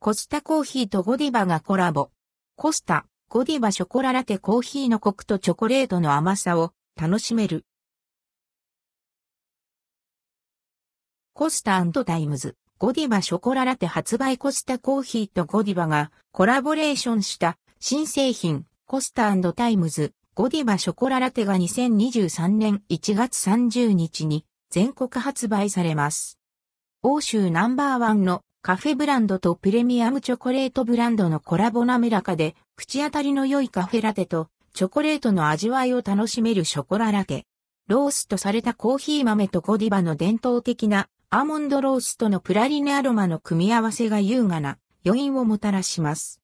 コスタコーヒーとゴディバがコラボ。コスタ、ゴディバショコララテコーヒーのコクとチョコレートの甘さを楽しめる。コスタタイムズ、ゴディバショコララテ発売コスタコーヒーとゴディバがコラボレーションした新製品、コスタタイムズ、ゴディバショコララテが2023年1月30日に全国発売されます。欧州ナンバーワンのカフェブランドとプレミアムチョコレートブランドのコラボ滑らかで、口当たりの良いカフェラテと、チョコレートの味わいを楽しめるショコララテ。ローストされたコーヒー豆とゴディバの伝統的なアーモンドローストのプラリネアロマの組み合わせが優雅な余韻をもたらします。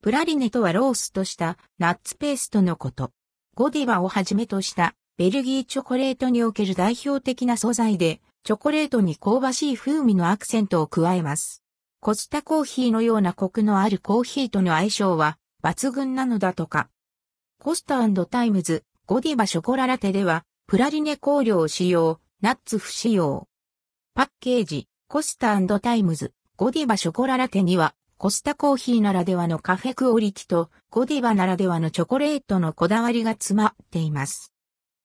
プラリネとはローストしたナッツペーストのこと。ゴディバをはじめとしたベルギーチョコレートにおける代表的な素材で、チョコレートに香ばしい風味のアクセントを加えます。コスタコーヒーのようなコクのあるコーヒーとの相性は抜群なのだとか。コスタタイムズ、ゴディバショコララテでは、プラリネ香料を使用、ナッツ不使用。パッケージ、コスタタイムズ、ゴディバショコララテには、コスタコーヒーならではのカフェクオリティと、ゴディバならではのチョコレートのこだわりが詰まっています。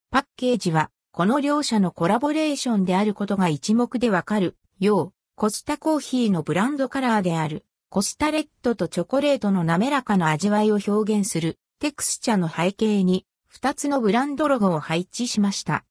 パッケージは、この両者のコラボレーションであることが一目でわかる。よう、コスタコーヒーのブランドカラーである、コスタレッドとチョコレートの滑らかな味わいを表現する、テクスチャの背景に、二つのブランドロゴを配置しました。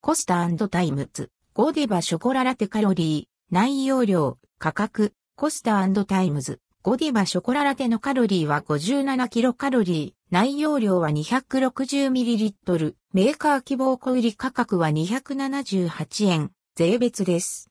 コスタタイムズ、ゴディバショコララテカロリー、内容量、価格、コスタタイムズ、ゴディバショコララテのカロリーは57キロカロリー、内容量は 260ml、メーカー希望小売価格は278円、税別です。